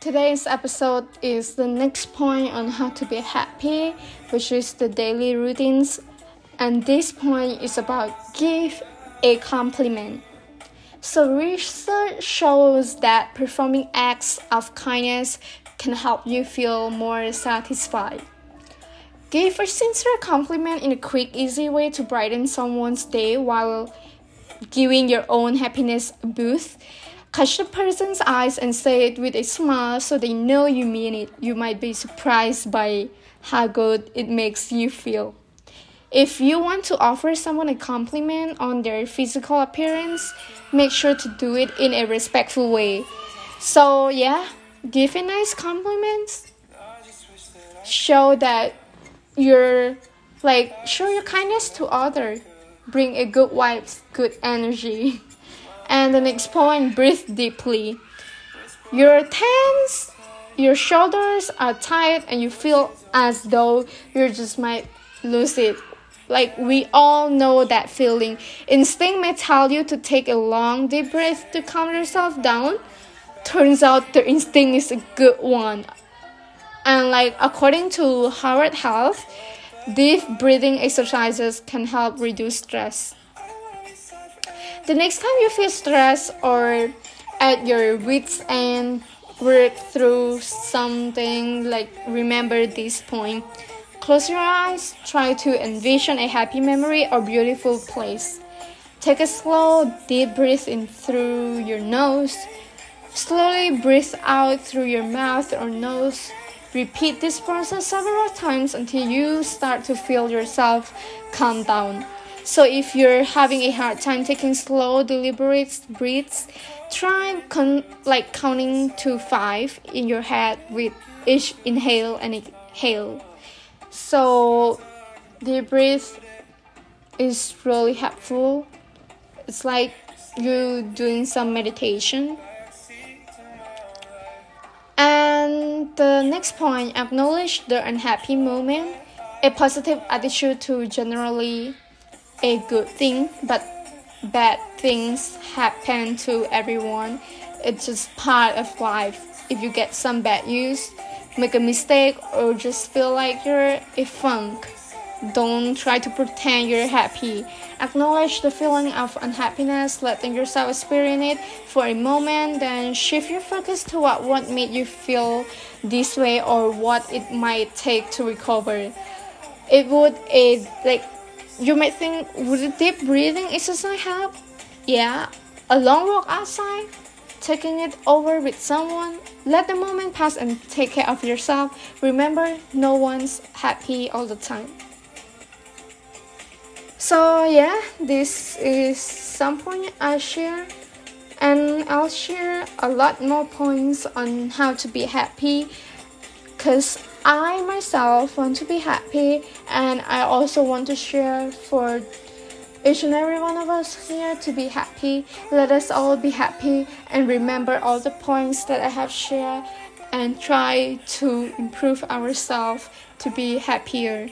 Today's episode is the next point on how to be happy, which is the daily routines. And this point is about give a compliment. So, research shows that performing acts of kindness can help you feel more satisfied. Give a sincere compliment in a quick, easy way to brighten someone's day while giving your own happiness a boost. Catch the person's eyes and say it with a smile so they know you mean it. You might be surprised by how good it makes you feel. If you want to offer someone a compliment on their physical appearance, make sure to do it in a respectful way. So, yeah, give a nice compliments. Show that you're like show your kindness to others. Bring a good vibes, good energy. And the next point, breathe deeply. You're tense, your shoulders are tight, and you feel as though you just might lose it. Like we all know that feeling. Instinct may tell you to take a long deep breath to calm yourself down. Turns out the instinct is a good one. And like according to Harvard Health, deep breathing exercises can help reduce stress. The next time you feel stressed or at your wits end, work through something like remember this point. Close your eyes, try to envision a happy memory or beautiful place. Take a slow, deep breath in through your nose. Slowly breathe out through your mouth or nose. Repeat this process several times until you start to feel yourself calm down. So if you're having a hard time taking slow, deliberate breaths, try con- like counting to five in your head with each inhale and exhale. So the breath is really helpful. It's like you doing some meditation. And the next point, acknowledge the unhappy moment. A positive attitude to generally a good thing, but bad things happen to everyone. It's just part of life. If you get some bad news, make a mistake, or just feel like you're a funk, don't try to pretend you're happy. Acknowledge the feeling of unhappiness, letting yourself experience it for a moment, then shift your focus to what, what made you feel this way or what it might take to recover. It would a like you might think, would deep breathing exercise help? Yeah, a long walk outside, taking it over with someone. Let the moment pass and take care of yourself. Remember, no one's happy all the time. So yeah, this is some point I share, and I'll share a lot more points on how to be happy, cause I myself want to be happy, and I also want to share for each and every one of us here to be happy. Let us all be happy and remember all the points that I have shared and try to improve ourselves to be happier.